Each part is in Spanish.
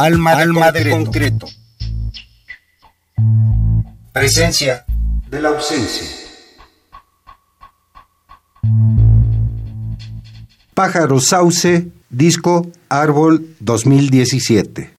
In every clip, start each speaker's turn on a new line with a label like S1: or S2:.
S1: Alma, Alma de concreto. Presencia de la ausencia. Pájaro Sauce, disco Árbol 2017.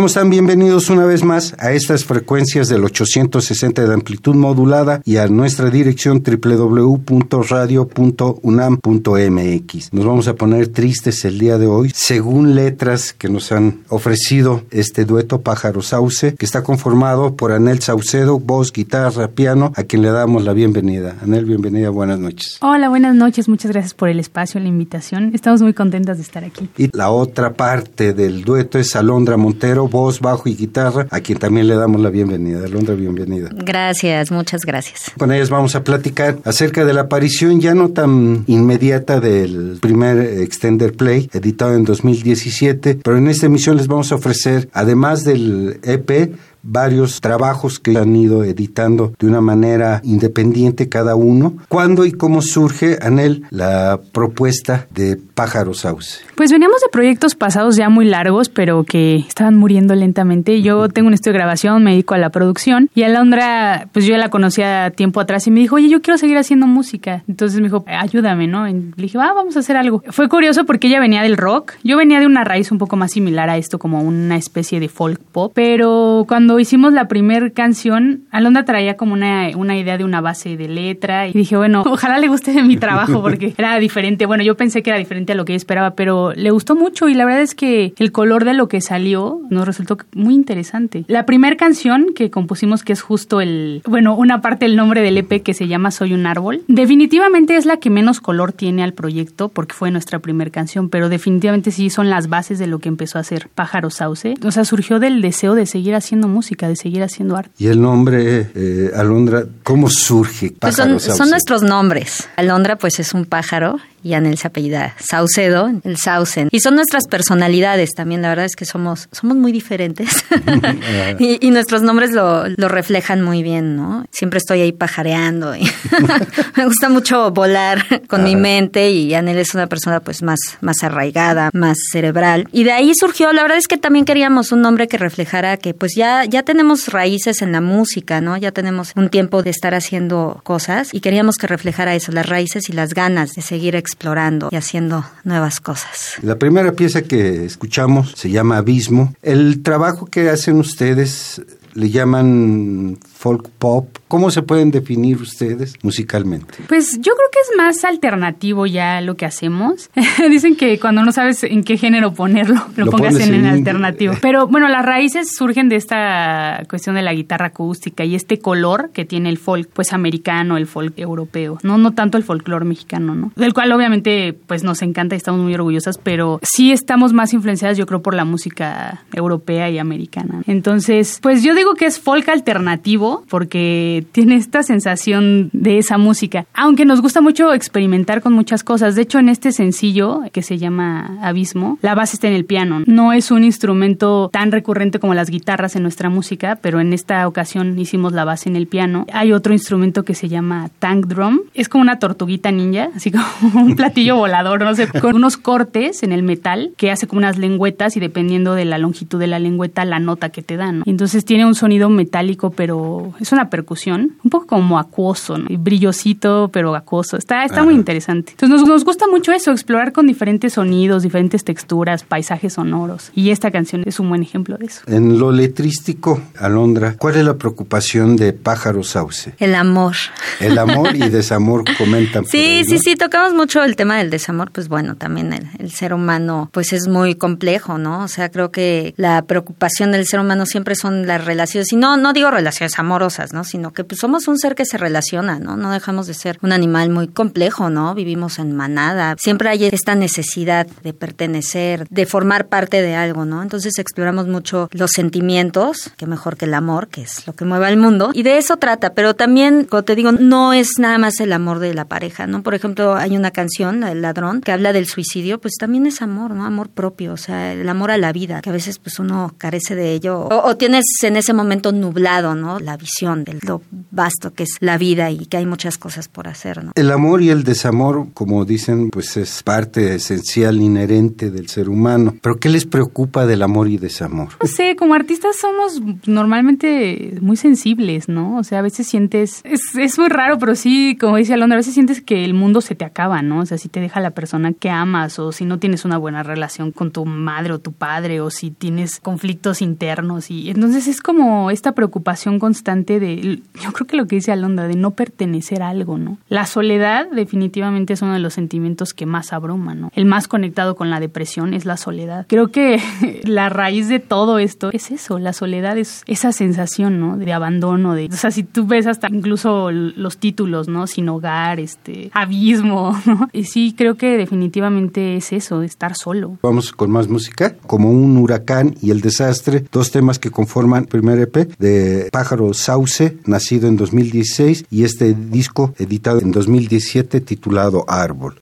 S1: ¿Cómo están? Bienvenidos una vez más a estas frecuencias del 860 de amplitud modulada y a nuestra dirección www.radio.unam.mx. Nos vamos a poner tristes el día de hoy, según letras que nos han ofrecido este dueto Pájaro Sauce, que está conformado por Anel Saucedo, voz, guitarra, piano, a quien le damos la bienvenida. Anel, bienvenida, buenas noches.
S2: Hola, buenas noches, muchas gracias por el espacio, la invitación. Estamos muy contentas de estar aquí.
S1: Y la otra parte del dueto es Alondra Montero, voz, bajo y guitarra, a quien también le damos la bienvenida. Alondra, bienvenida.
S3: Gracias, muchas gracias.
S1: Con ellas vamos a platicar acerca de la aparición ya no tan inmediata del primer Extender Play, editado en 2017, pero en esta emisión les vamos a ofrecer, además del EP, varios trabajos que han ido editando de una manera independiente cada uno. ¿Cuándo y cómo surge, Anel, la propuesta de Pájaro Sauce?
S2: Pues veníamos de proyectos pasados ya muy largos, pero que estaban muriendo lentamente. Yo tengo un estudio de grabación, me dedico a la producción y Alondra, pues yo la conocía tiempo atrás y me dijo, oye, yo quiero seguir haciendo música. Entonces me dijo, ayúdame, ¿no? Y le dije, ah, vamos a hacer algo. Fue curioso porque ella venía del rock. Yo venía de una raíz un poco más similar a esto, como una especie de folk pop. Pero cuando hicimos la primera canción, Alondra traía como una, una idea de una base de letra y dije, bueno, ojalá le guste mi trabajo porque era diferente. Bueno, yo pensé que era diferente a lo que yo esperaba, pero le gustó mucho y la verdad es que el color de lo que salió nos resultó muy interesante. La primera canción que compusimos, que es justo el, bueno, una parte del nombre del EP que se llama Soy un árbol, definitivamente es la que menos color tiene al proyecto porque fue nuestra primera canción, pero definitivamente sí son las bases de lo que empezó a hacer Pájaro Sauce. O sea, surgió del deseo de seguir haciendo música, de seguir haciendo arte.
S1: Y el nombre, eh, Alondra, ¿cómo surge?
S3: Pues son nuestros nombres. Alondra pues es un pájaro y Anel se apellida Saucedo, el Saucen. Y son nuestras personalidades también, la verdad es que somos, somos muy diferentes y, nuestros nombres lo, lo, reflejan muy bien, ¿no? Siempre estoy ahí pajareando y me gusta mucho volar con mi mente y Anel es una persona pues más, más arraigada, más cerebral. Y de ahí surgió, la verdad es que también queríamos un nombre que reflejara que pues ya, ya tenemos raíces en la música, ¿no? Ya tenemos un tiempo de estar haciendo cosas y queríamos que reflejara eso, las raíces y las ganas de seguir explorando y haciendo nuevas cosas.
S1: La primera pieza que escuchamos se llama Abismo. El trabajo que hacen ustedes le llaman folk pop. ¿Cómo se pueden definir ustedes musicalmente?
S2: Pues yo creo que es más alternativo ya lo que hacemos. Dicen que cuando no sabes en qué género ponerlo, lo, pongas en, alternativo. Pero bueno, las raíces surgen de esta cuestión de la guitarra acústica y este color que tiene el folk pues americano, el folk europeo. No no tanto el folclore mexicano, ¿no? Del cual obviamente pues nos encanta y estamos muy orgullosas, pero sí estamos más influenciadas yo creo por la música europea y americana. Entonces, pues yo digo que es folk alternativo porque tiene esta sensación de esa música. Aunque nos gusta mucho experimentar con muchas cosas. De hecho, en este sencillo que se llama Abismo, la base está en el piano. No es un instrumento tan recurrente como las guitarras en nuestra música, pero en esta ocasión hicimos la base en el piano. Hay otro instrumento que se llama tank drum. Es como una tortuguita ninja, así como un platillo volador, no sé, con unos cortes en el metal que hace como unas lengüetas y dependiendo de la longitud de la lengüeta, la nota que te dan. Entonces tiene un sonido metálico, pero es una percusión, un poco como acuoso, brillosito, pero acuoso. Está, está muy interesante. Entonces nos, nos gusta mucho eso, explorar con diferentes sonidos, diferentes texturas, paisajes sonoros. Y esta canción es un buen ejemplo de eso.
S1: En lo letrístico, Alondra, ¿cuál es la preocupación de Pájaro Sauce?
S3: El amor.
S1: El amor y desamor comentan.
S3: Sí, sí, sí, tocamos mucho el tema del desamor, pues bueno, también el, el ser humano pues es muy complejo, ¿no? O sea, creo que la preocupación del ser humano siempre son las relaciones, y no, no digo relaciones amorosas, amorosas, ¿no? Sino que pues somos un ser que se relaciona, ¿no? No dejamos de ser un animal muy complejo, ¿no? Vivimos en manada. Siempre hay esta necesidad de pertenecer, de formar parte de algo, ¿no? Entonces exploramos mucho los sentimientos, que mejor que el amor, que es lo que mueve al mundo. Y de eso trata, pero también, como te digo, no es nada más el amor de la pareja, ¿no? Por ejemplo, hay una canción, El ladrón, que habla del suicidio, pues también es amor, ¿no? Amor propio, o sea, el amor a la vida, que a veces pues uno carece de ello o, tienes en ese momento nublado, ¿no? La visión de lo vasto que es la vida y que hay muchas cosas por hacer. ¿no?
S1: El amor y el desamor, como dicen, pues es parte esencial, inherente del ser humano. Pero ¿qué les preocupa del amor y desamor?
S2: No sé, como artistas somos normalmente muy sensibles, ¿no? O sea, a veces sientes, es, es muy raro, pero sí, como dice Alondra, a veces sientes que el mundo se te acaba, ¿no? O sea, si te deja la persona que amas o si no tienes una buena relación con tu madre o tu padre o si tienes conflictos internos y entonces es como esta preocupación constante de, yo creo que lo que dice Alondra, de no pertenecer a algo, ¿no? La soledad definitivamente es uno de los sentimientos que más abruma, ¿no? El más conectado con la depresión es la soledad. Creo que la raíz de todo esto es eso, la soledad es esa sensación, ¿no? De abandono, de, o sea, si tú ves hasta incluso los títulos, ¿no? Sin hogar, este, abismo, ¿no? Y sí, creo que definitivamente es eso, estar solo.
S1: Vamos con más música, como un huracán y el desastre, dos temas que conforman el primer EP de Pájaros Sauce, nacido en 2016, y este disco editado en 2017 titulado Árbol.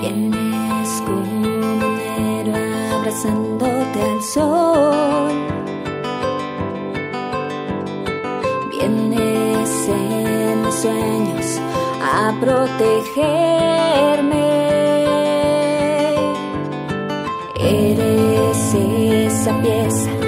S4: Vienes como un abrazándote al sol. Vienes en mis sueños
S3: a protegerme. Pieza. que le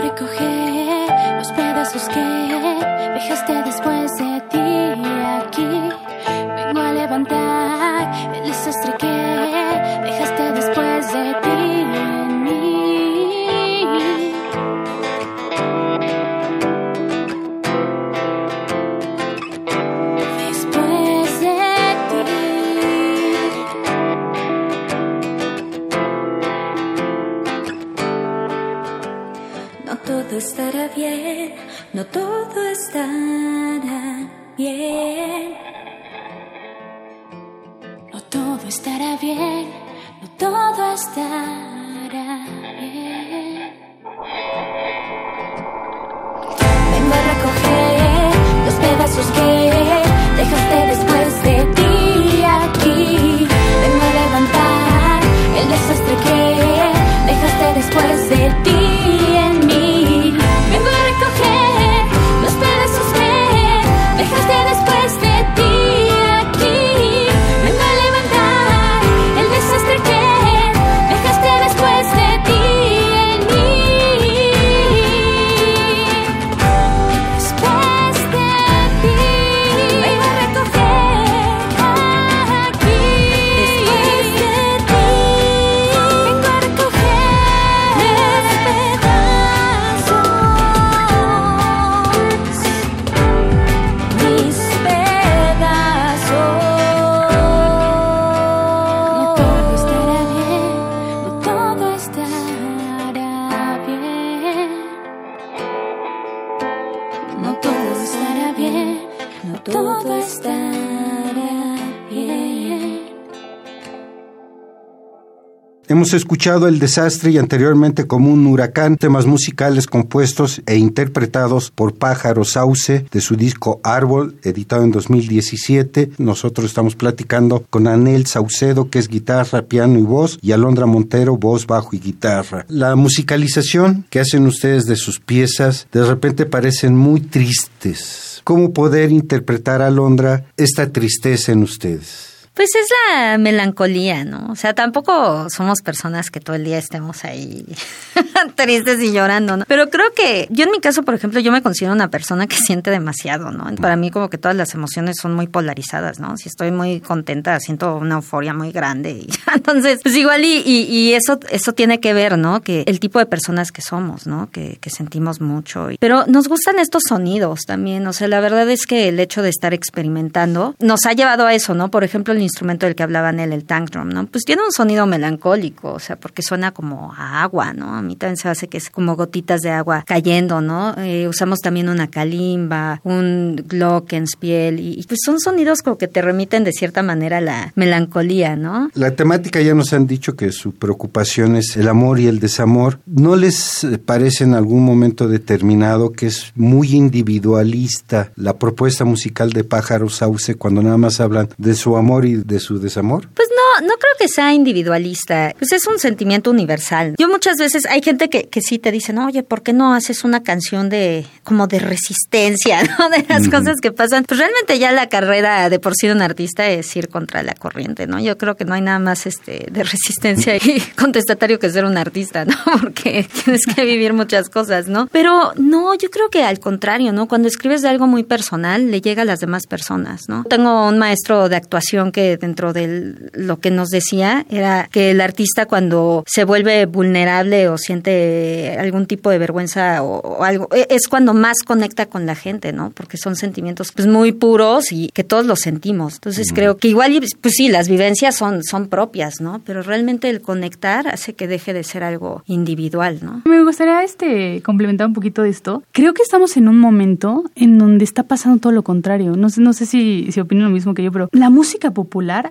S4: recoger los pedazos que dejaste después de ti aquí. Vengo a levantar. Todo estará bien.
S1: Hemos escuchado El Desastre y anteriormente como un huracán, temas musicales compuestos e interpretados por Pájaro Sauce de su disco Árbol, editado en 2017. Nosotros estamos platicando con Anel Saucedo, que es guitarra, piano y voz, y Alondra Montero, voz, bajo y guitarra. La musicalización que hacen ustedes de sus piezas de repente parecen muy tristes. ¿Cómo poder interpretar, Alondra, esta tristeza en ustedes?
S3: Pues es la melancolía, ¿no? O sea, tampoco somos personas que todo el día estemos ahí tristes y llorando, ¿no? Pero creo que yo en mi caso, por ejemplo, yo me considero una persona que siente demasiado, ¿no? Para mí como que todas las emociones son muy polarizadas, ¿no? Si estoy muy contenta, siento una euforia muy grande y entonces, pues igual y, y, y eso eso tiene que ver, ¿no? Que el tipo de personas que somos, ¿no? Que, que sentimos mucho. Pero nos gustan estos sonidos también, o sea, la verdad es que el hecho de estar experimentando nos ha llevado a eso, ¿no? Por ejemplo, el instrumento del que hablaban él, el tank drum, ¿no? Pues tiene un sonido melancólico, o sea, porque suena como a agua, ¿no? A mí también se hace que es como gotitas de agua cayendo, ¿no? Eh, usamos también una kalimba, un glockenspiel, y, y pues son sonidos como que te remiten de cierta manera la melancolía, ¿no?
S1: La temática ya nos han dicho que su preocupación es el amor y el desamor. ¿No les eh, parece en algún momento determinado que es muy individualista la propuesta musical de Pájaro Sauce cuando nada más hablan de su amor y de su desamor?
S3: Pues no, no creo que sea individualista. Pues es un sentimiento universal. Yo muchas veces hay gente que, que sí te dice, no, oye, ¿por qué no haces una canción de como de resistencia, ¿no? De las cosas que pasan. Pues realmente ya la carrera de por sí de un artista es ir contra la corriente, ¿no? Yo creo que no hay nada más este de resistencia y contestatario que ser un artista, ¿no? Porque tienes que vivir muchas cosas, ¿no? Pero no, yo creo que al contrario, ¿no? Cuando escribes de algo muy personal, le llega a las demás personas, ¿no? Tengo un maestro de actuación que dentro de lo que nos decía era que el artista cuando se vuelve vulnerable o siente algún tipo de vergüenza o, o algo, e- es cuando más conecta con la gente, ¿no? Porque son sentimientos pues muy puros y que todos los sentimos. Entonces creo que igual, pues sí, las vivencias son, son propias, ¿no? Pero realmente el conectar hace que deje de ser algo individual, ¿no?
S2: Me gustaría este complementar un poquito de esto. Creo que estamos en un momento en donde está pasando todo lo contrario. No sé, no sé si, si opinan lo mismo que yo, pero la música popular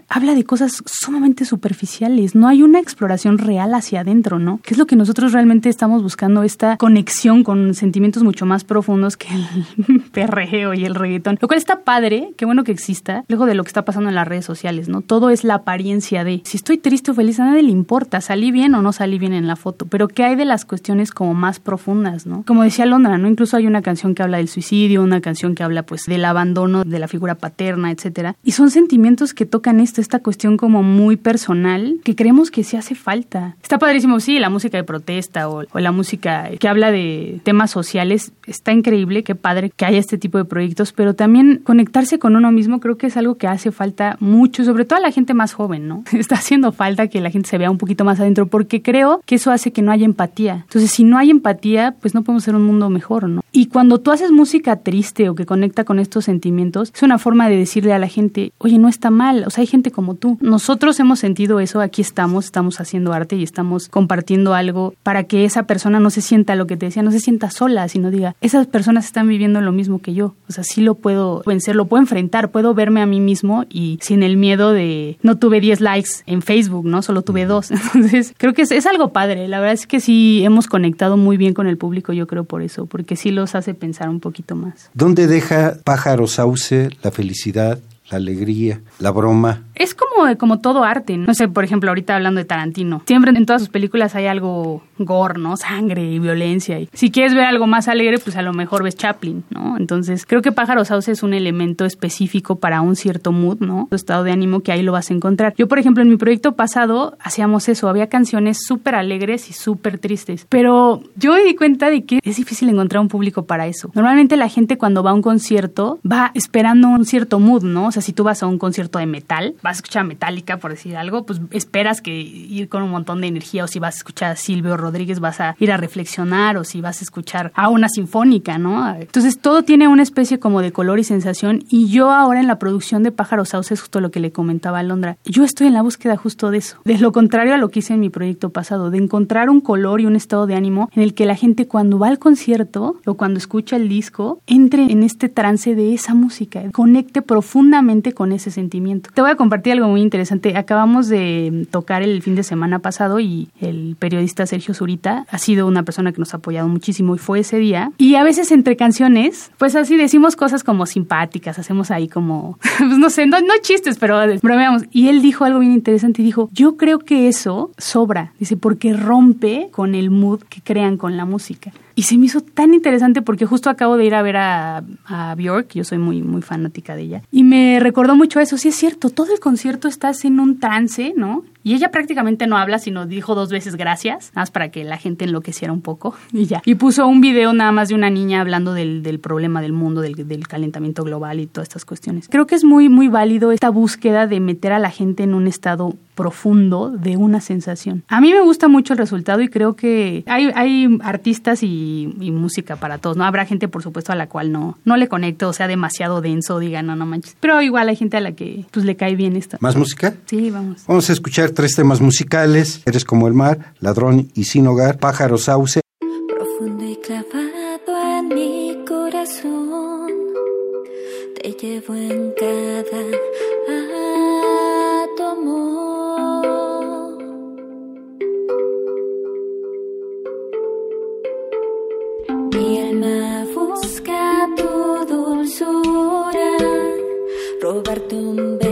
S2: habla de cosas sumamente superficiales. No hay una exploración real hacia adentro, ¿no? Que es lo que nosotros realmente estamos buscando, esta conexión con sentimientos mucho más profundos que el perreo y el reggaetón. Lo cual está padre, qué bueno que exista, luego de lo que está pasando en las redes sociales, ¿no? Todo es la apariencia de si estoy triste o feliz, a nadie le importa, salí bien o no salí bien en la foto, pero ¿qué hay de las cuestiones como más profundas, ¿no? Como decía Londra, ¿no? Incluso hay una canción que habla del suicidio, una canción que habla pues del abandono de la figura paterna, etcétera. Y son sentimientos que tocan esto, esta cuestión como muy personal, que creemos que sí hace falta. Está padrísimo, sí, la música de protesta o, o la música que habla de temas sociales, está increíble, qué padre que haya este tipo de proyectos, pero también conectarse con uno mismo creo que es algo que hace falta mucho, sobre todo a la gente más joven, ¿no? Está haciendo falta que la gente se vea un poquito más adentro, porque creo que eso hace que no haya empatía. Entonces, si no hay empatía, pues no podemos ser un mundo mejor, ¿no? Y cuando tú haces música triste o que conecta con estos sentimientos, es una forma de decirle a la gente, oye, no está mal, o sea, hay gente como tú. Nosotros hemos sentido eso, aquí estamos, estamos haciendo arte y estamos compartiendo algo para que esa persona no se sienta lo que te decía, no se sienta sola, sino diga, esas personas están viviendo lo mismo que yo. O sea, sí lo puedo vencer, lo puedo enfrentar, puedo verme a mí mismo y sin el miedo de no tuve 10 likes en Facebook, ¿no? Solo tuve dos. Entonces, creo que es, es algo padre. La verdad es que sí hemos conectado muy bien con el público, yo creo por eso, porque sí los hace pensar un poquito más.
S1: ¿Dónde deja Pájaro Sauce la felicidad, la alegría, la broma?
S2: Es como, como todo arte. No sé, por ejemplo, ahorita hablando de Tarantino. Siempre en todas sus películas hay algo gore, ¿no? Sangre y violencia. Y si quieres ver algo más alegre, pues a lo mejor ves Chaplin, ¿no? Entonces, creo que Pájaro Sauce es un elemento específico para un cierto mood, ¿no? Tu estado de ánimo que ahí lo vas a encontrar. Yo, por ejemplo, en mi proyecto pasado hacíamos eso. Había canciones súper alegres y súper tristes. Pero yo me di cuenta de que es difícil encontrar un público para eso. Normalmente la gente cuando va a un concierto va esperando un cierto mood, ¿no? O sea, si tú vas a un concierto de metal, vas a escuchar Metallica, por decir algo, pues esperas que ir con un montón de energía o si vas a escuchar a Silvio Rodríguez vas a ir a reflexionar o si vas a escuchar a una sinfónica, ¿no? Entonces todo tiene una especie como de color y sensación y yo ahora en la producción de Pájaros Sauce es justo lo que le comentaba a Londra. Yo estoy en la búsqueda justo de eso, de lo contrario a lo que hice en mi proyecto pasado, de encontrar un color y un estado de ánimo en el que la gente cuando va al concierto o cuando escucha el disco entre en este trance de esa música, conecte profundamente con ese sentimiento. Te voy a compartir algo muy interesante. Acabamos de tocar el fin de semana pasado y el periodista Sergio Zurita ha sido una persona que nos ha apoyado muchísimo y fue ese día. Y a veces entre canciones, pues así decimos cosas como simpáticas, hacemos ahí como, pues no sé, no, no chistes, pero bromeamos. Y él dijo algo bien interesante y dijo, yo creo que eso sobra, dice, porque rompe con el mood que crean con la música. Y se me hizo tan interesante porque justo acabo de ir a ver a, a Bjork, yo soy muy, muy fanática de ella, y me recordó mucho eso, sí es cierto, todo el concierto estás en un trance, ¿no? Y ella prácticamente no habla, sino dijo dos veces gracias, nada más para que la gente enloqueciera un poco y ya. Y puso un video nada más de una niña hablando del, del problema del mundo, del, del, calentamiento global y todas estas cuestiones. Creo que es muy, muy válido esta búsqueda de meter a la gente en un estado profundo de una sensación. A mí me gusta mucho el resultado y creo que hay, hay artistas y, y, música para todos, ¿no? Habrá gente, por supuesto, a la cual no, no le conecte o sea demasiado denso, diga, no, no manches. Pero igual hay gente a la que pues le cae bien esto.
S1: ¿Más música?
S2: Sí, vamos.
S1: Vamos a escuchar tres temas musicales. Eres como el mar, ladrón y sin hogar, pájaro sauce.
S3: Profundo y clavado en mi corazón, te llevo en cada Mi alma busca tu dulzura, robarte un beso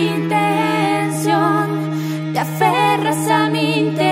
S4: encuentro, a dónde pregunto.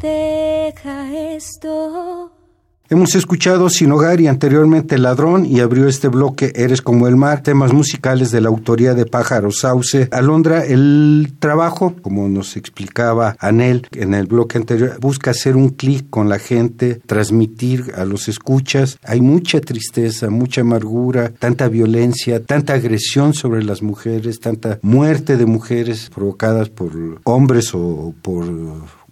S4: Deja esto?
S1: Hemos escuchado Sin Hogar y anteriormente Ladrón y abrió este bloque Eres como el mar, temas musicales de la autoría de Pájaro Sauce. Alondra, el trabajo, como nos explicaba Anel en el bloque anterior, busca hacer un clic con la gente, transmitir a los escuchas. Hay mucha tristeza, mucha amargura, tanta violencia, tanta agresión sobre las mujeres, tanta muerte de mujeres provocadas por hombres o por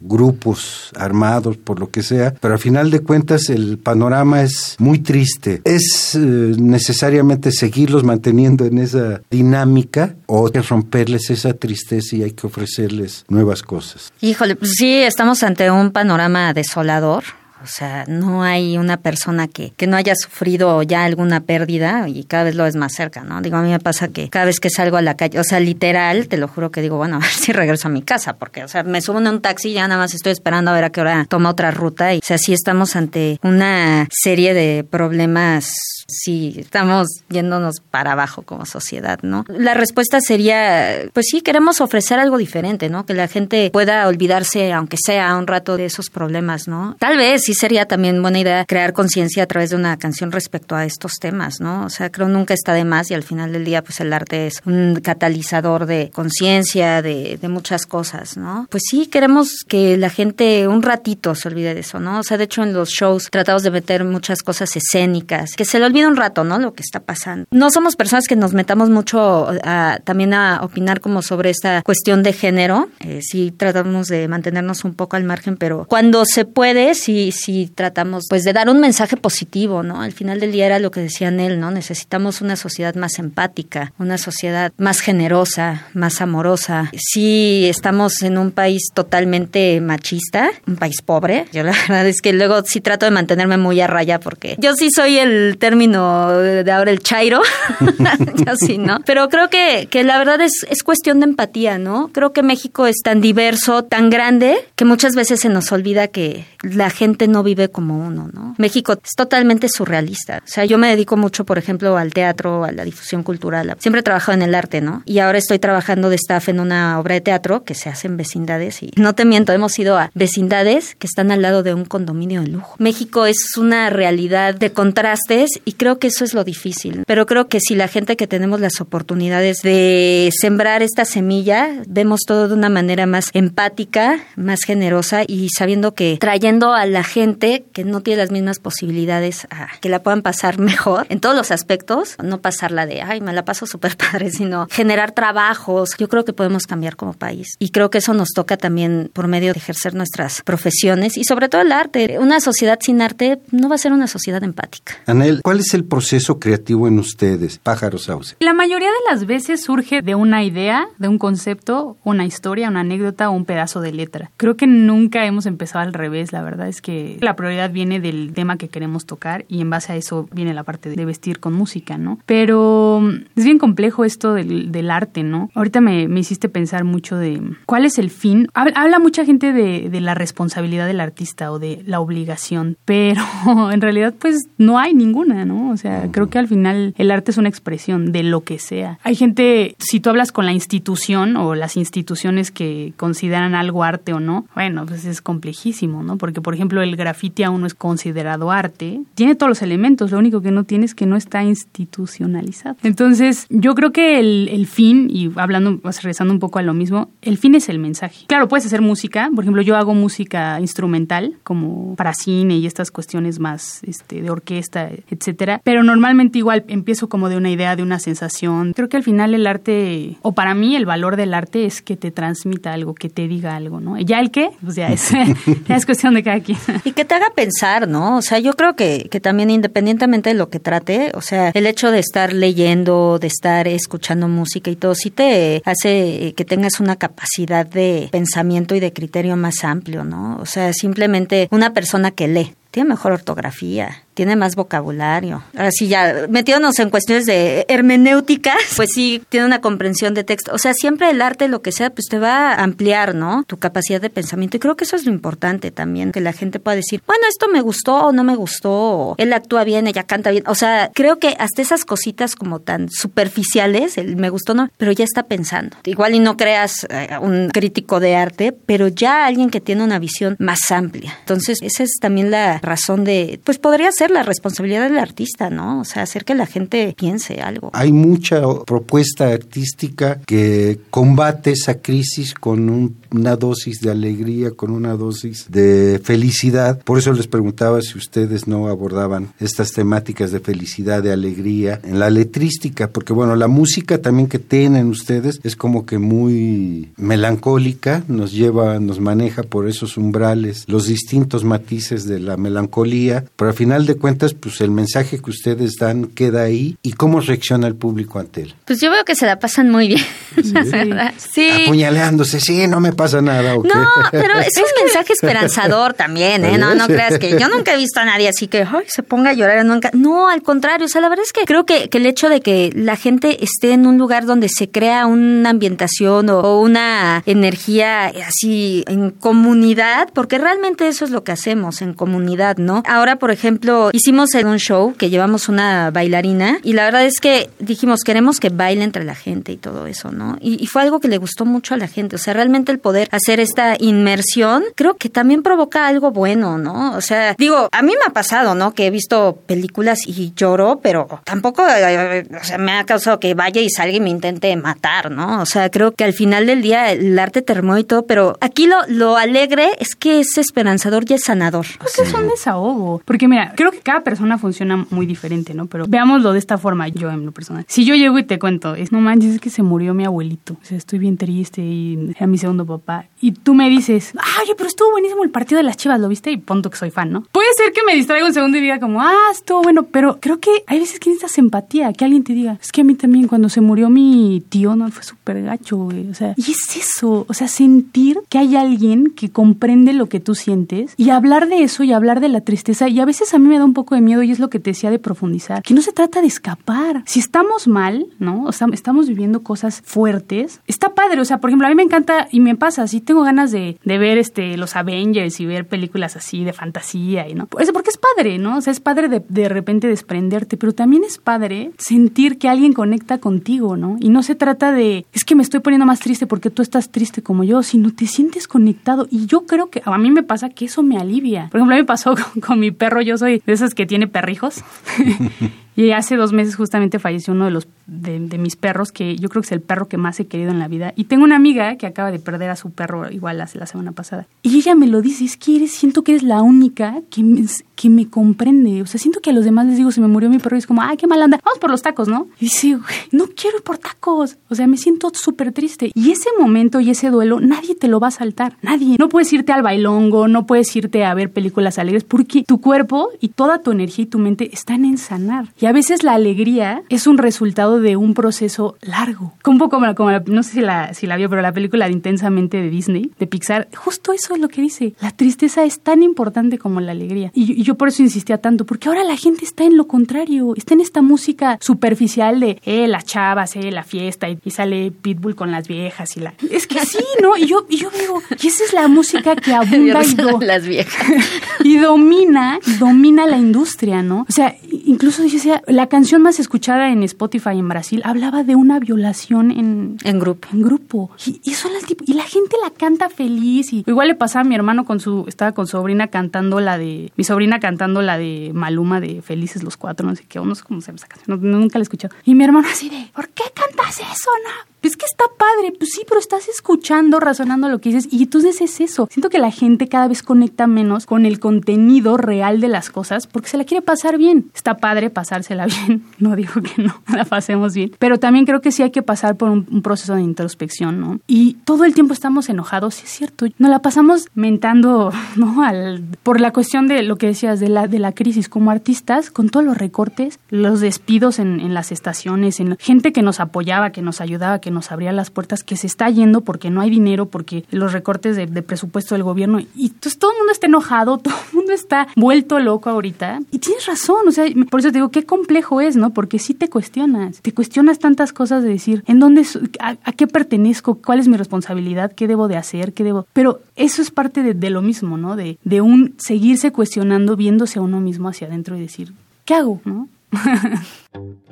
S1: grupos armados, por lo que sea, pero al final de cuentas el panorama es muy triste. ¿Es eh, necesariamente seguirlos manteniendo en esa dinámica o hay que romperles esa tristeza y hay que ofrecerles nuevas cosas?
S3: Híjole, pues sí, estamos ante un panorama desolador. O sea, no hay una persona que, que no haya sufrido ya alguna pérdida y cada vez lo es más cerca, ¿no? Digo, a mí me pasa que cada vez que salgo a la calle, o sea, literal, te lo juro que digo, bueno, a ver si regreso a mi casa, porque, o sea, me subo en un taxi y ya nada más estoy esperando a ver a qué hora toma otra ruta y, o sea, sí estamos ante una serie de problemas sí estamos yéndonos para abajo como sociedad, ¿no? La respuesta sería, pues sí, queremos ofrecer algo diferente, ¿no? Que la gente pueda olvidarse, aunque sea un rato, de esos problemas, ¿no? Tal vez sí sería también buena idea crear conciencia a través de una canción respecto a estos temas, ¿no? O sea, creo nunca está de más y al final del día, pues el arte es un catalizador de conciencia, de, de muchas cosas, ¿no? Pues sí, queremos que la gente un ratito se olvide de eso, ¿no? O sea, de hecho en los shows tratamos de meter muchas cosas escénicas, que se le olvide un rato, ¿no? Lo que está pasando. No somos personas que nos metamos mucho a, también a opinar como sobre esta cuestión de género. Eh, sí tratamos de mantenernos un poco al margen, pero cuando se puede, sí, sí tratamos pues de dar un mensaje positivo, ¿no? Al final del día era lo que decían él, ¿no? Necesitamos una sociedad más empática, una sociedad más generosa, más amorosa. Sí estamos en un país totalmente machista, un país pobre. Yo la verdad es que luego sí trato de mantenerme muy a raya porque yo sí soy el término de ahora el chairo. yo sí, ¿no? Pero creo que, que la verdad es, es cuestión de empatía, ¿no? Creo que México es tan diverso, tan grande, que muchas veces se nos olvida que la gente no vive como uno, ¿no? México es totalmente surrealista. O sea, yo me dedico mucho, por ejemplo, al teatro, a la difusión cultural. Siempre he trabajado en el arte, ¿no? Y ahora estoy trabajando de staff en una obra de teatro que se hace en vecindades y no te miento, hemos ido a vecindades que están al lado de un condominio de lujo. México es una realidad de contrastes y creo que eso es lo difícil. Pero creo que si la gente que tenemos las oportunidades de sembrar esta semilla, vemos todo de una manera más empática, más generosa y sabiendo que trayendo a la gente que no tiene las mismas posibilidades a que la puedan pasar mejor en todos los aspectos, no pasarla de, ay, me la paso súper padre, sino generar trabajos. Yo creo que podemos cambiar como país y creo que eso nos toca también por medio de ejercer nuestras profesiones y sobre todo el arte. Una sociedad sin arte no va a ser una sociedad empática.
S1: Anel, ¿cuál es el proceso creativo en ustedes, Pájaro Sauce?
S2: La mayoría de las veces surge de una idea, de un concepto, una historia, una anécdota o un pedazo de letra. Creo que nunca hemos empezado al revés, la verdad es que la prioridad viene del tema que queremos tocar y en base a eso viene la parte de vestir con música, ¿no? Pero mm, es bien complejo esto del, del arte, ¿no? Ahorita me, me, hiciste pensar mucho de cuál es el fin. Habla mucha gente de, de la responsabilidad del artista o de la obligación, pero en realidad pues no hay ninguna, ¿no? O sea, creo que al final el arte es una expresión de lo que sea. Hay gente, si tú hablas con la institución o las instituciones que consideran algo arte o no, bueno, pues es complejísimo, ¿no? Porque, por ejemplo, el grafiti aún no es considerado arte. Tiene todos los elementos, lo único que no tiene es que no está institucionalizado. Entonces, yo creo que el, el fin, y hablando, regresando un poco a lo mismo, el fin es el mensaje. Claro, puedes hacer música, por ejemplo, yo hago música instrumental, como para cine y estas cuestiones más este, de orquesta, etcétera, pero normalmente igual empiezo como de una idea, de una sensación. Creo que al final el arte, o para mí el valor del arte es que te transmita algo, que te diga algo, ¿no? Ya el qué, pues ya es, ya es cuestión de cada quien.
S3: Y que te haga pensar, ¿no? O sea, yo creo que, que también independientemente de lo que trate, o sea, el hecho de estar leyendo, de estar escuchando música y todo, sí te hace que tengas una capacidad de pensamiento y de criterio más amplio, ¿no? O sea, simplemente una persona que lee tiene mejor ortografía, tiene más vocabulario. Ahora sí, ya metiéndonos en cuestiones de hermenéutica, pues sí, tiene una comprensión de texto. O sea, siempre el arte, lo que sea, pues te va a ampliar, ¿no? Tu capacidad de pensamiento. Y creo que eso es lo importante también, que la gente pueda decir, bueno, esto me gustó o no me gustó, él actúa bien, ella canta bien. O sea, creo que hasta esas cositas como tan superficiales, el me gustó, no, pero ya está pensando. Igual y no creas eh, un crítico de arte, pero ya alguien que tiene una visión más amplia. Entonces, esa es también la razón de, pues podría ser la responsabilidad del artista, ¿no? O sea, hacer que la gente piense algo.
S1: Hay mucha propuesta artística que combate esa crisis con una dosis de alegría, con una dosis de felicidad. Por eso les preguntaba si ustedes no abordaban estas temáticas de felicidad, de alegría en la letrística, porque bueno, la música también que tienen ustedes es como que muy melancólica, nos lleva, nos maneja por esos umbrales, los distintos matices de la melancolía, pero al final de cuentas, pues el mensaje que ustedes dan queda ahí y cómo reacciona el público ante él.
S3: Pues yo veo que se la pasan muy bien.
S1: Sí. Apuñaleándose, sí, no me pasa nada.
S3: No, pero es un mensaje esperanzador también, ¿eh? No, no creas que yo nunca he visto a nadie así que ay, se ponga a llorar. Nunca. No, al contrario, o sea, la verdad es que creo que, que el hecho de que la gente esté en un lugar donde se crea una ambientación o, una energía así en comunidad, porque realmente eso es lo que hacemos en comunidad, ¿no? Ahora, por ejemplo, hicimos en un show que llevamos una bailarina y la verdad es que dijimos, queremos que baile entre la gente y todo eso, ¿no? Y, y fue algo que le gustó mucho a la gente, o sea, realmente el poder hacer esta inmersión, creo que también provoca algo bueno, ¿no? O sea, digo, a mí me ha pasado, ¿no? Que he visto películas y lloro, pero tampoco, eh, o sea, me ha causado que vaya y salga y me intente matar, ¿no? O sea, creo que al final del día el arte te y todo, pero aquí lo, lo alegre es que es esperanzador y es sanador.
S2: Pues es un desahogo. Porque mira, creo que cada persona funciona muy diferente, ¿no? Pero veámoslo de esta forma, yo en lo personal. Si yo llego y te cuento, es no manches, es que se murió mi abuelito. O sea, estoy bien triste y era mi segundo papá. Y tú me dices, oye, pero estuvo buenísimo el partido de las chivas, ¿lo viste? Y punto que soy fan, ¿no? Puede ser que me distraiga un segundo y diga como, ah, estuvo bueno, pero creo que hay veces que necesitas empatía, que alguien te diga, es que a mí también cuando se murió mi tío, no, fue súper gacho, güey. O sea, y es eso, o sea, sentir que hay alguien que comprende lo que tú sientes y hablar de eso y hablar de la tristeza. Y a veces a mí me da un poco de miedo y es lo que te decía de profundizar, que no se trata de escapar. Si estamos mal, ¿no? O sea, estamos viviendo cosas fuertes, está padre. O sea, por ejemplo, a mí me encanta y me pasa, si tengo ganas de, de ver este los Avengers y ver películas así de fantasía y no. Pues porque es padre, ¿no? O sea, es padre de, de repente desprenderte, pero también es padre sentir que alguien conecta contigo, ¿no? Y no se trata de, es que me estoy poniendo más triste porque tú estás triste como yo, sino te sientes conectado. Y yo creo que a mí me pasa que eso me alivia. Por ejemplo, a mí me pasó con mi perro, yo soy de esas que tiene perrijos. Y hace dos meses justamente falleció uno de los de, mis perros, que yo creo que es el perro que más he querido en la vida. Y tengo una amiga que acaba de perder a su perro igual hace la semana pasada. Y ella me lo dice, es que eres, siento que eres la única que me, que me comprende. O sea, siento que a los demás les digo, se me murió mi perro y es como, ay, qué mal anda, vamos por los tacos, ¿no? Y dice, no quiero ir por tacos. O sea, me siento súper triste. Y ese momento y ese duelo, nadie te lo va a saltar. Nadie. No puedes irte al bailongo, no puedes irte a ver películas alegres, porque tu cuerpo y toda tu energía y tu mente están en sanar. A veces la alegría es un resultado de un proceso largo. Un poco como, como no sé si la, si la vio, pero la película de Intensamente de Disney, de Pixar, justo eso es lo que dice. La tristeza es tan importante como la alegría. Y, y yo por eso insistía tanto, porque ahora la gente está en lo contrario, está en esta música superficial de, eh, las chavas, eh, la fiesta, y, y sale Pitbull con las viejas y la... Es que sí, ¿no? Y yo, y yo digo, y esa es la música que abunda y, do,
S3: las viejas.
S2: y domina, domina la industria, ¿no? O sea, incluso la canción más escuchada en Spotify en Brasil hablaba de una violación en,
S3: en grupo.
S2: En grupo. Y, y, son las y la gente la canta feliz. Y igual le pasaba a mi hermano con su, estaba con su sobrina cantando la de, mi sobrina cantando la de Maluma de Felices los Cuatro, no sé qué, no sé cómo se llama esa canción, no, nunca la he escuchado. Y mi hermano así de, ¿por qué cantas eso, no? Es que está padre, pues sí, pero estás escuchando, razonando lo que dices y entonces es eso. Siento que la gente cada vez conecta menos con el contenido real de las cosas porque se la quiere pasar bien. Está padre pasársela bien, no digo que no la pasemos bien, pero también creo que sí hay que pasar por un, un proceso de introspección, ¿no? Y todo el tiempo estamos enojados, sí es cierto. Nos la pasamos mentando, ¿no? Al, por la cuestión de lo que decías de la, de la crisis como artistas, con todos los recortes, los despidos en, en las estaciones, en gente que nos apoyaba, que nos ayudaba, que que nos abría las puertas, que se está yendo porque no hay dinero, porque los recortes de, presupuesto del gobierno. Y entonces todo el mundo está enojado, todo el mundo está vuelto loco ahorita. Y tienes razón, o sea, por eso te digo, qué complejo es, ¿no? Porque sí te cuestionas, te cuestionas tantas cosas de decir, ¿en dónde, a, qué pertenezco? ¿Cuál es mi responsabilidad? ¿Qué debo de hacer? ¿Qué debo? Pero eso es parte de, de lo mismo, ¿no? De, de un seguirse cuestionando, viéndose a uno mismo hacia adentro y decir, ¿qué hago? ¿No?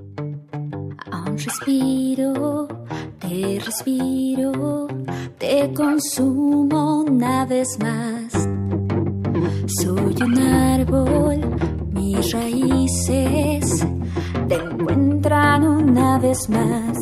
S3: Respiro, te respiro, te consumo una vez más. Soy un árbol, mis raíces te encuentran una vez más.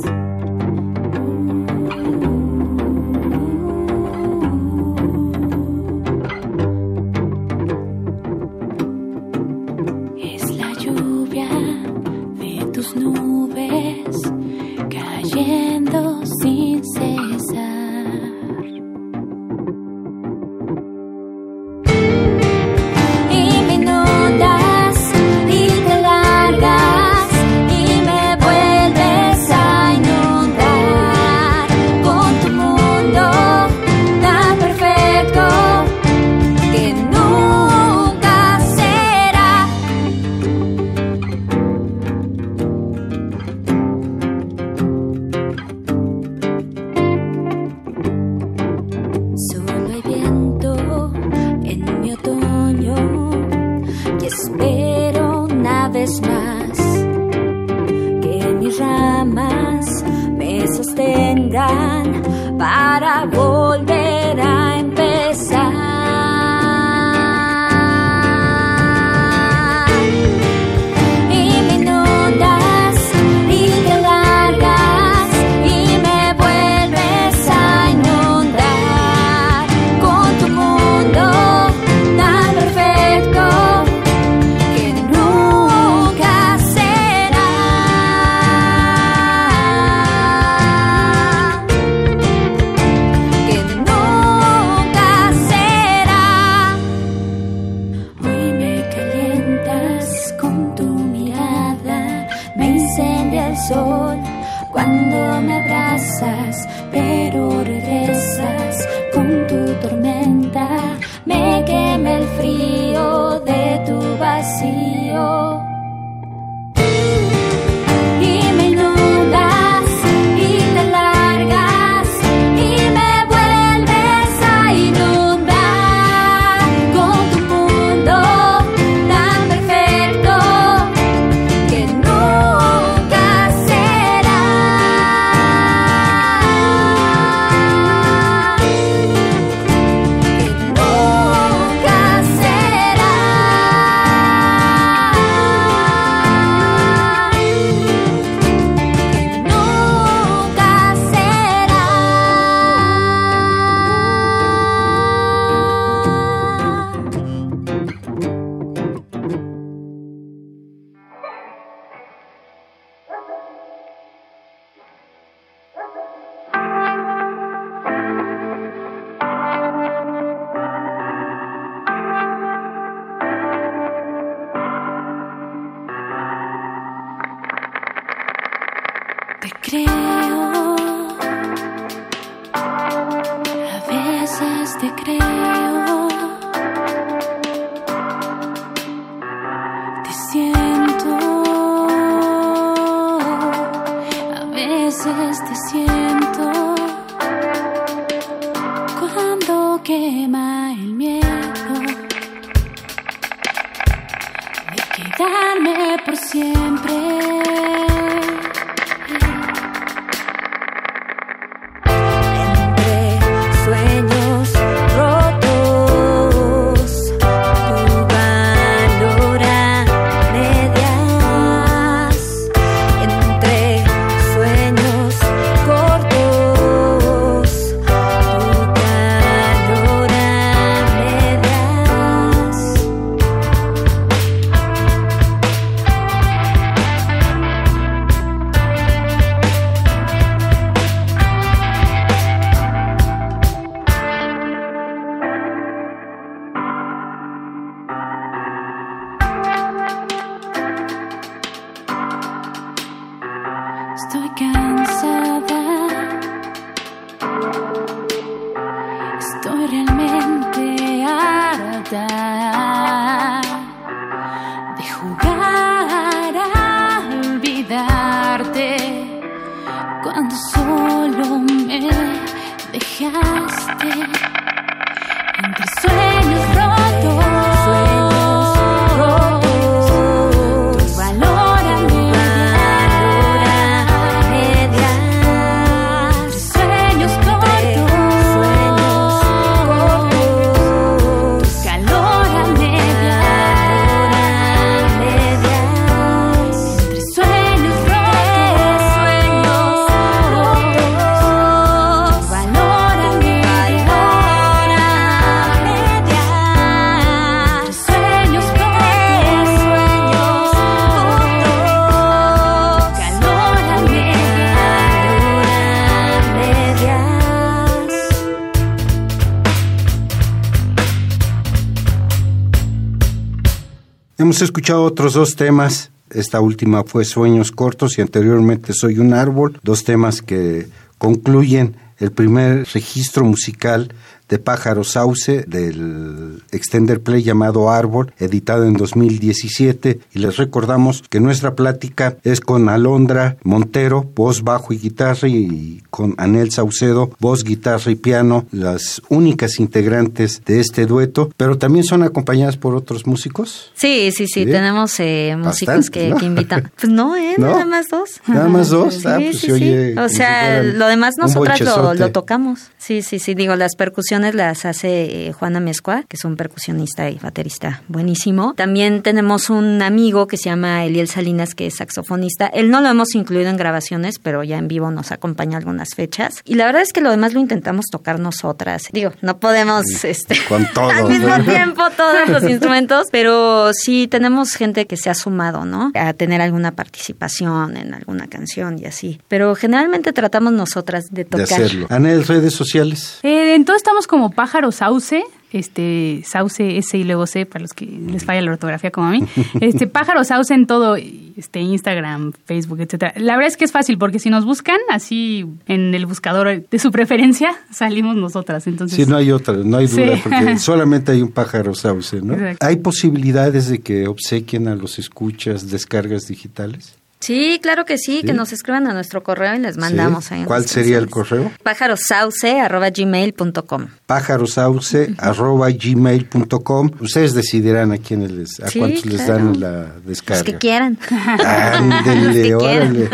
S1: Hemos escuchado otros dos temas. Esta última fue Sueños Cortos y anteriormente Soy un Árbol, dos temas que concluyen el primer registro musical de Pájaro Sauce del extender play llamado Árbol, editado en 2017. Y les recordamos que nuestra plática es con Alondra Montero, voz, bajo y guitarra, y con Anel Saucedo, voz, guitarra y piano, las únicas integrantes de este dueto, pero también son acompañadas por otros músicos.
S3: Sí, sí, sí, tenemos eh, músicos
S1: Bastantes,
S3: que,
S1: ¿no?
S3: que invitan. Pues no, ¿eh?
S1: ¿No?
S3: Nada más dos.
S1: Nada más dos. Ah,
S3: Sí,
S1: pues
S3: sí,
S1: se oye
S3: sí. O
S1: si
S3: sea,
S1: fueran
S3: lo demás nosotras lo, lo tocamos. Sí, sí, sí. Digo, las percusiones las hace eh, Juana Mezcua, que es un percusionista y baterista buenísimo. También tenemos un amigo que se llama Eliel Salinas, que es saxofonista. Él no lo hemos incluido en grabaciones, pero ya en vivo nos acompaña algunas fechas. Y la verdad es que lo demás lo intentamos tocar nosotras. Digo, no podemos este,
S1: Con todo,
S3: al mismo
S1: ¿no?
S3: tiempo todos los instrumentos, pero sí tenemos gente que se ha sumado, ¿no? A tener alguna participación en alguna canción y así. Pero generalmente tratamos nosotras de
S1: De
S3: tocar.
S1: hacerlo. Anel, redes sociales.
S2: Eh, entonces estamos como pájaro sauce, este sauce S y luego C para los que les falla la ortografía como a mí. Este pájaro sauce en todo, este Instagram, Facebook, etcétera. La verdad es que es fácil porque si nos buscan así en el buscador de su preferencia salimos nosotras. Entonces
S1: Sí, no hay otra, no hay duda,
S2: Sí.
S1: porque solamente hay un pájaro sauce, ¿no?
S2: Exacto.
S1: ¿Hay posibilidades de que obsequien a los escuchas descargas digitales?
S3: Sí, claro que sí,
S1: Sí.
S3: que nos escriban a nuestro correo y les mandamos
S1: Sí.
S3: ahí.
S1: ¿Cuál sería el correo?
S3: pájarosauce.gmail.com
S1: pájarosauce arroba gmail.com. Ustedes decidirán a quiénes les, a
S3: Sí,
S1: cuántos les dan la descarga.
S3: Los que quieran.
S1: Ándele,
S3: que
S1: órale.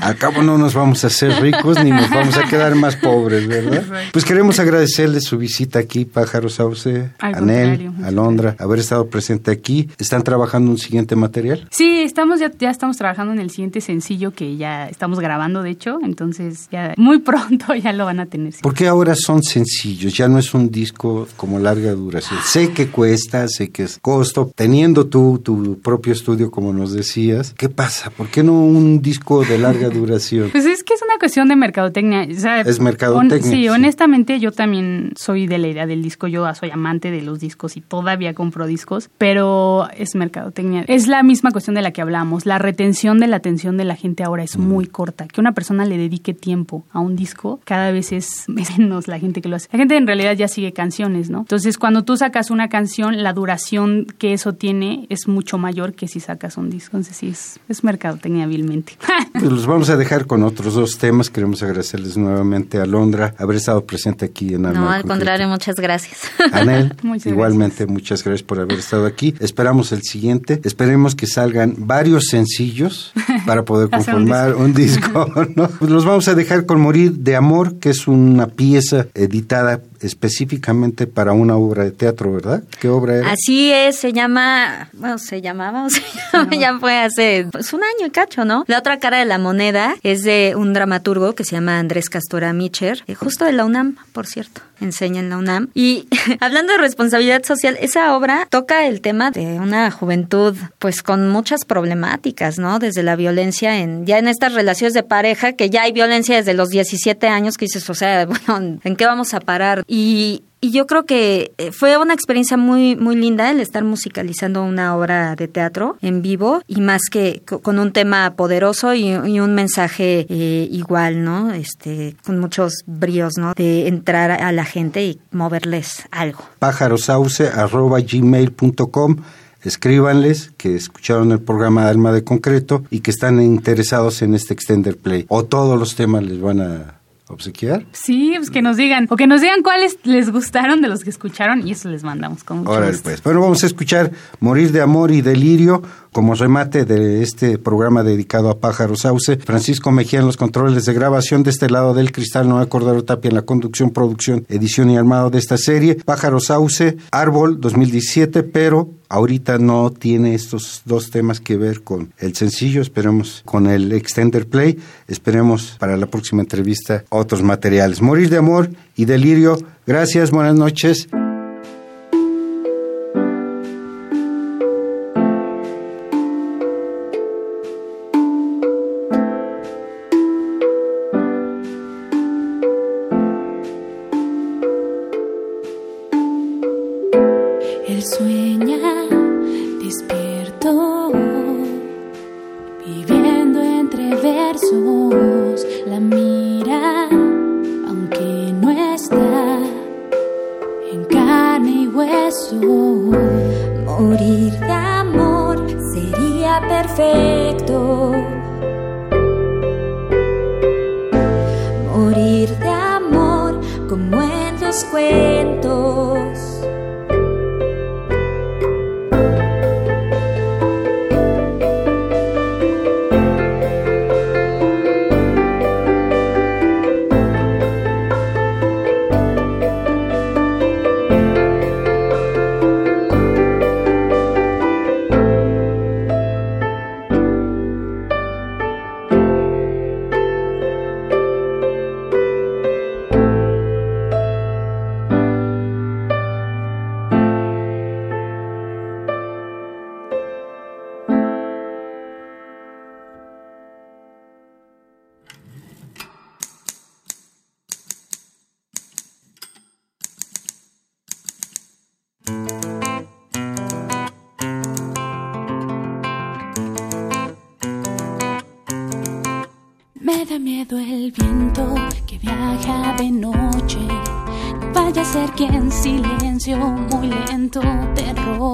S1: Al cabo no nos vamos a hacer ricos ni nos vamos a quedar más pobres, ¿verdad? Pues queremos agradecerles su visita aquí, Pájaro Sauce,
S2: Al
S1: Anel, Alondra, haber estado presente aquí. ¿Están trabajando un siguiente material?
S2: Sí, estamos ya, ya estamos trabajando en el siguiente sencillo que ya estamos grabando, de hecho, entonces ya muy pronto ya lo van a tener.
S1: ¿Por qué ahora son sencillos? Ya no es un disco como larga duración. Sé que cuesta, sé que es costo. Teniendo tú tu propio estudio, como nos decías, ¿qué pasa? ¿Por qué no un disco de larga duración?
S2: Pues es que es una cuestión de mercadotecnia. o sea,
S1: Es mercadotecnia,
S2: sí,
S1: sí.
S2: honestamente yo también soy de la idea del disco. Yo soy amante de los discos y todavía compro discos, pero es mercadotecnia. Es la misma cuestión de la que hablamos. La retención de la atención de la gente ahora es muy corta. Que una persona le dedique tiempo a un disco cada vez es menos la gente que lo hace. La gente en realidad ya sigue canciones, ¿no? Entonces cuando tú sacas una canción, la duración que eso tiene es mucho mayor que si sacas un disco. Entonces sí, es, es mercadotecnia vilmente.
S1: Pues los vamos a dejar con otros dos temas. Queremos agradecerles nuevamente a Londra haber estado presente aquí en Alma
S3: No, al
S1: Concreto.
S3: contrario, muchas gracias.
S1: Anel,
S2: Muchas
S1: igualmente muchas gracias por haber estado aquí. Esperamos el siguiente. Esperemos que salgan varios sencillos para poder
S2: Hacer un
S1: conformar un disco. ¿no? Los vamos a dejar con Morir de Amor, que es una pieza editada específicamente para una obra de teatro, ¿verdad? ¿Qué obra era?
S3: Así es, se llama, bueno, se llamaba, o se llama, ya fue hace pues, un año y cacho, ¿no? La otra cara de la moneda es de un dramaturgo que se llama Andrés Castora Micher, eh, justo de la UNAM, por cierto, enseña en la UNAM. Y hablando de responsabilidad social, esa obra toca el tema de una juventud, pues con muchas problemáticas, ¿no? Desde la violencia en, ya en estas relaciones de pareja, que ya hay violencia desde los 17 años, que dices, o sea, bueno, ¿en qué vamos a parar? Y yo creo que eh, fue una experiencia muy muy linda el estar musicalizando una obra de teatro en vivo y más que co- con un tema poderoso y, un mensaje eh, igual, ¿no? Este, con muchos bríos, ¿no? De entrar a la gente y moverles algo.
S1: pájarosauce arroba gmail.com Escríbanles que escucharon el programa Alma de Concreto y que están interesados en este Extender Play. O todos los temas les van a obsequiar?
S2: Sí, pues que nos digan, o que nos digan cuáles les gustaron de los que escucharon y eso les mandamos con mucho
S1: Órale,
S2: gusto.
S1: pues. Bueno, vamos a escuchar Morir de Amor y Delirio como remate de este programa dedicado a Pájaro Sauce. Francisco Mejía en los controles de grabación de este lado del cristal, Noé Cordero Tapia en la conducción, producción, edición y armado de esta serie. Pájaro Sauce, Árbol 2017, pero ahorita no tiene estos dos temas que ver con el sencillo, esperemos con el extender play, esperemos para la próxima entrevista otros materiales. Morir de Amor y Delirio, gracias, buenas noches.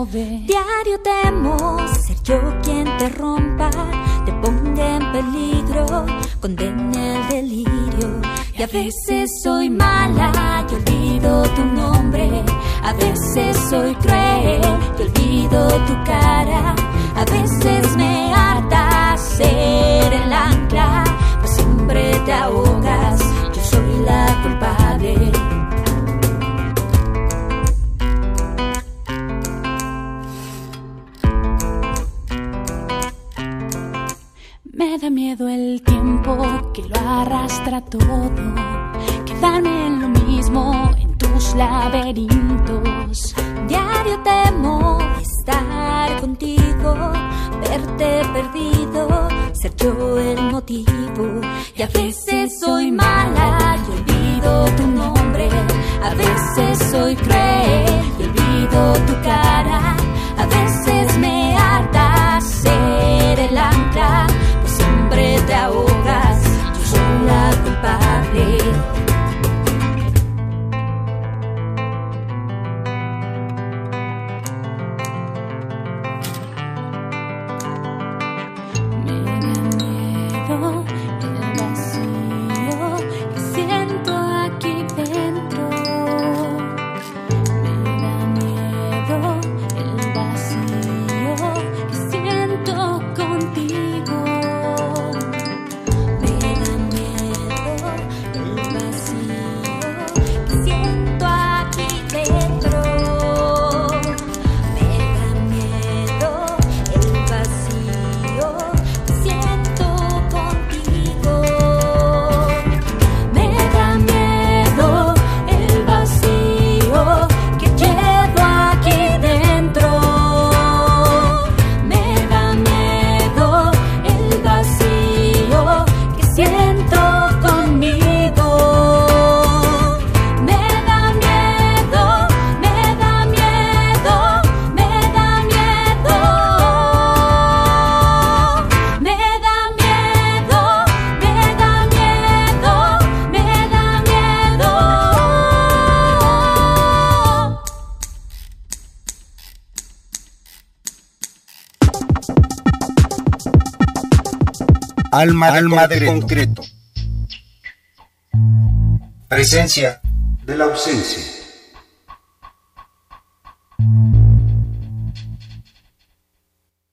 S3: Diario temo ser yo quien te rompa, te ponga en peligro, condene el delirio. Y a veces soy mala y olvido tu nombre. A veces soy cruel y olvido tu cara.
S5: Alma, de concreto.
S1: Presencia de la ausencia.